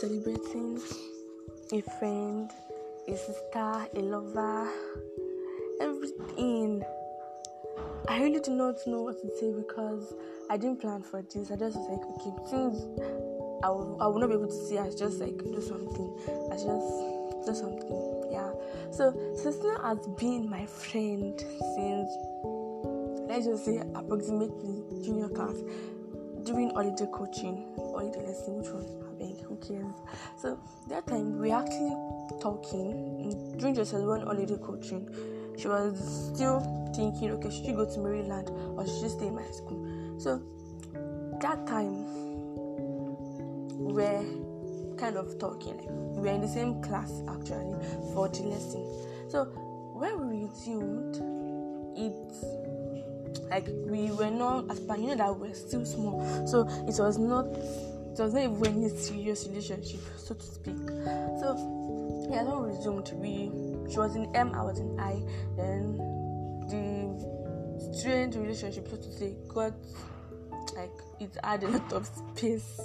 celebrating a friend, a sister, a lover, everything. I really do not know what to say because I didn't plan for this. I just was like, okay, since I will, I will not be able to see, I just like do something. I just do something. Yeah. So Celestina has been my friend since let's just say approximately junior class doing holiday coaching, holiday lesson, which one? Who cares? So that time we actually talking during just one holiday coaching. She was still thinking, okay, should she go to Maryland or should she stay in my school? So that time we were kind of talking. Like, we were in the same class actually for the lesson. So when we resumed, it like we were not as you know that we are still small so it was not it was not even any serious relationship so to speak. So yeah when we resumed we she was in m i was in i. Then the strange relationship so to say got like it had a lot of space.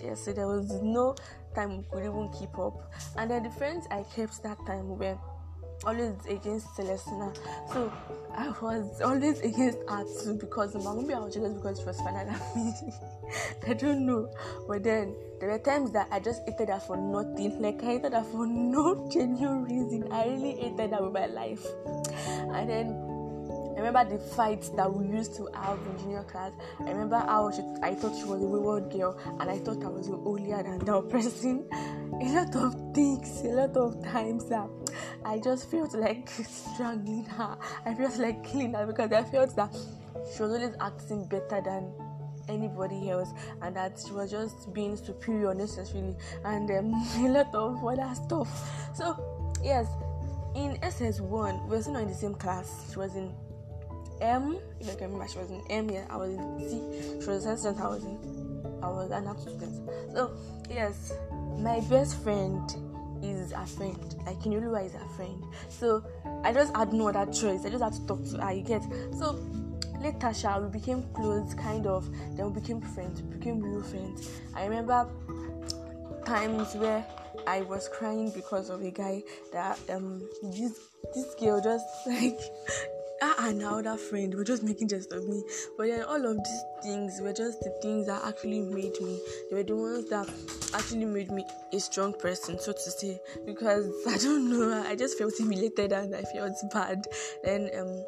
There so there was no time we could even keep up. And then the friends i kept that time were always against Celestina. So I was always against her too because maybe I was jealous because she was funner than me. I don't know. But then there were times that I just hated her for nothing. Like I hated her for no genuine reason. I really hated her with my life. And then I remember the fights that we used to have in junior class. I remember how she, I thought she was a wayward girl and I thought I was holier than thou person. A lot of things, a lot of times that I just felt like strangling her. I felt like killing her because I felt that she was always acting better than anybody else and that she was just being superior necessarily and um, a lot of other stuff. So, yes, in SS1, we were still not in the same class. She was in M, if I can remember, she was in M, yeah, I was in C. She was a student, I was in, I was an student. So, yes, my best friend is a friend. Like Kinoluwa is a friend. So I just had no other choice. I just had to talk to her. You get so later, Sha, we became close, kind of. Then we became friends. Became real friends. I remember times where I was crying because of a guy that um this this girl just like ah and our other friend were just making jest of me. But then all of these things were just the things that actually made me. They were the ones that actually made me a strong person, so to say. Because I don't know, I just felt humiliated and I felt bad. Then um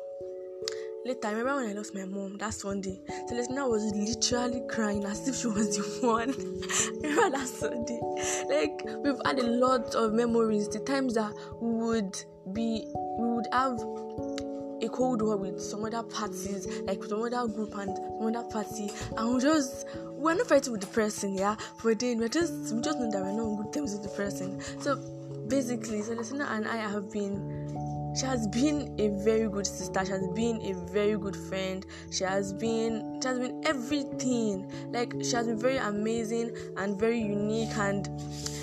later, I remember when I lost my mom that Sunday. Celestina was literally crying as if she was the one. remember that Sunday? Like we've had a lot of memories. The times that we would be, we would have a cold war with some other parties, like with some other group and some other party, and we just we're not fighting with the person, yeah. But then we're just we just know that we're not on good terms with the person. So basically, Celestina and I have been. She has been a very good sister. She has been a very good friend. She has been she has been everything. Like she has been very amazing and very unique and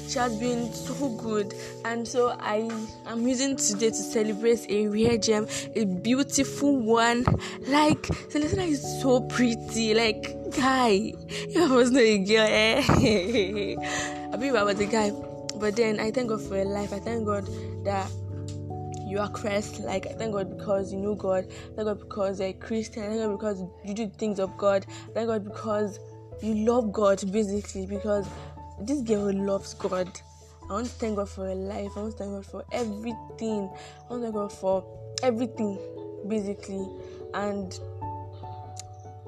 she has been so good. And so i am using today to celebrate a rare gem a beautiful one. Like celestina is so pretty. Like guy if i was not a girl eh? I believe i was a guy. But then i thank god for your life. I thank god that you are Christ. Like I thank God because you know God, thank God because you're a Christian, thank God because you do things of God, thank God because you love God basically because this girl loves God. I want to thank God for her life. I want to thank God for everything. I want to thank God for everything, basically. And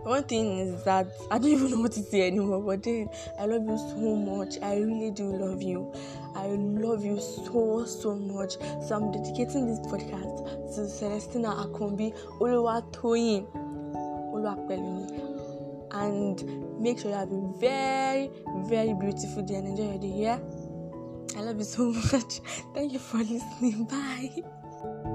one thing is that I don't even know what to say anymore. But then I love you so much. I really do love you. I love you so so much. So I'm dedicating this podcast to Celestina Akombi Oluwatoyin Oluwapelumi and make sure you have a very, very beautiful day and enjoy your day. Yeah, I love you so much. Thank you for listening. Bye.